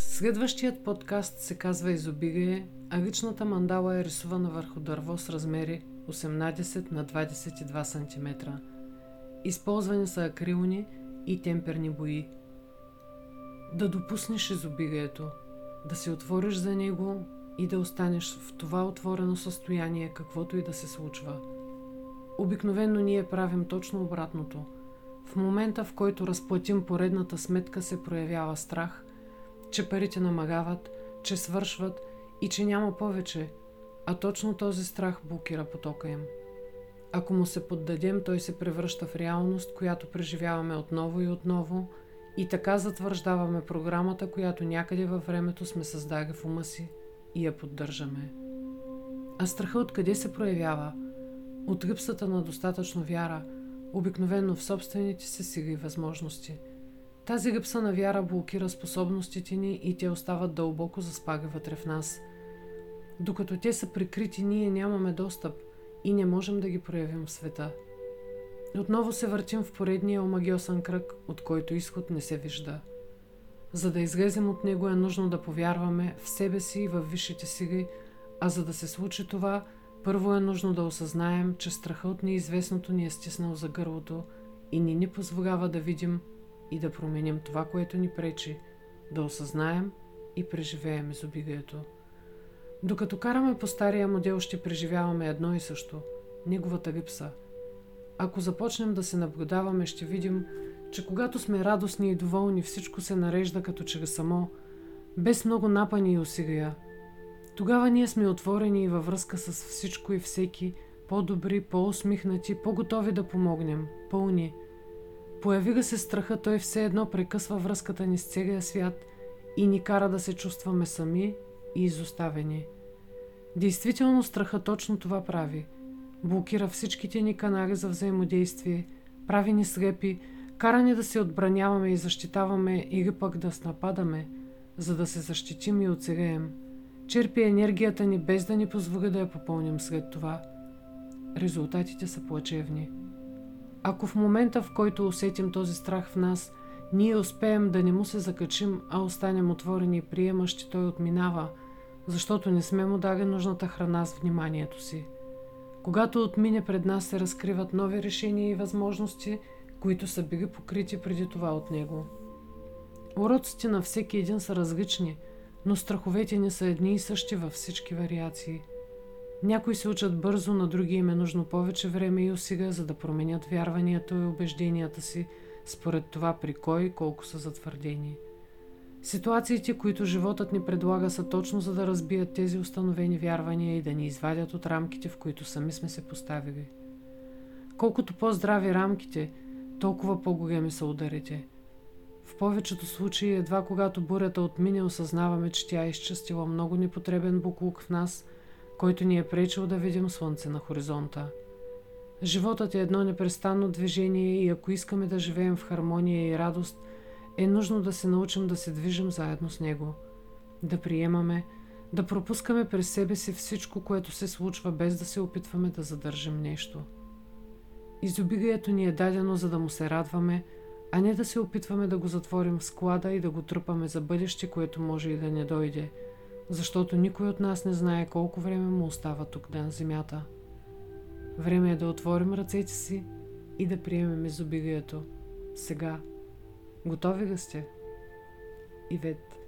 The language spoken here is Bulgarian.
Следващият подкаст се казва Изобилие, а личната мандала е рисувана върху дърво с размери 18 на 22 см. Използвани са акрилни и темперни бои. Да допуснеш изобилието, да се отвориш за него и да останеш в това отворено състояние, каквото и да се случва. Обикновено ние правим точно обратното. В момента, в който разплатим поредната сметка, се проявява страх, че парите намагават, че свършват и че няма повече, а точно този страх блокира потока им. Ако му се поддадем, той се превръща в реалност, която преживяваме отново и отново и така затвърждаваме програмата, която някъде във времето сме създали в ума си и я поддържаме. А страха откъде се проявява? От липсата на достатъчно вяра, обикновено в собствените си сили и възможности. Тази липса на вяра блокира способностите ни и те остават дълбоко заспали вътре в нас. Докато те са прикрити, ние нямаме достъп и не можем да ги проявим в света. Отново се въртим в поредния омагиосен кръг, от който изход не се вижда. За да излезем от него е нужно да повярваме в себе си и в висшите сили, а за да се случи това, първо е нужно да осъзнаем, че страха от неизвестното ни е стиснал за гърлото и ни ни позволява да видим и да променим това, което ни пречи, да осъзнаем и преживеем изобилието. Докато караме по стария модел, ще преживяваме едно и също – неговата липса. Ако започнем да се наблюдаваме, ще видим, че когато сме радостни и доволни, всичко се нарежда като че само, без много напани и усилия. Тогава ние сме отворени и във връзка с всичко и всеки, по-добри, по-усмихнати, по-готови да помогнем, пълни. Появи се страха, той все едно прекъсва връзката ни с целия свят и ни кара да се чувстваме сами и изоставени. Действително страха точно това прави. Блокира всичките ни канали за взаимодействие, прави ни слепи, кара ни да се отбраняваме и защитаваме или пък да нападаме, за да се защитим и оцелеем. Черпи енергията ни без да ни позволи да я попълним след това. Резултатите са плачевни. Ако в момента, в който усетим този страх в нас, ние успеем да не му се закачим, а останем отворени и приемащи, той отминава, защото не сме му дали нужната храна с вниманието си. Когато отмине пред нас се разкриват нови решения и възможности, които са били покрити преди това от него. Уроците на всеки един са различни, но страховете ни са едни и същи във всички вариации. Някои се учат бързо, на други им е нужно повече време и усилия, за да променят вярванията и убежденията си, според това при кой и колко са затвърдени. Ситуациите, които животът ни предлага, са точно за да разбият тези установени вярвания и да ни извадят от рамките, в които сами сме се поставили. Колкото по-здрави рамките, толкова по-големи са ударите. В повечето случаи, едва когато бурята отмине, осъзнаваме, че тя е изчистила много непотребен буклук в нас, който ни е пречил да видим слънце на хоризонта. Животът е едно непрестанно движение и ако искаме да живеем в хармония и радост, е нужно да се научим да се движим заедно с него, да приемаме, да пропускаме през себе си всичко, което се случва, без да се опитваме да задържим нещо. Изобилието ни е дадено, за да му се радваме, а не да се опитваме да го затворим в склада и да го трупаме за бъдеще, което може и да не дойде, защото никой от нас не знае колко време му остава тук на земята. Време е да отворим ръцете си и да приемем изобилието. Сега. Готови ли сте? Ивет.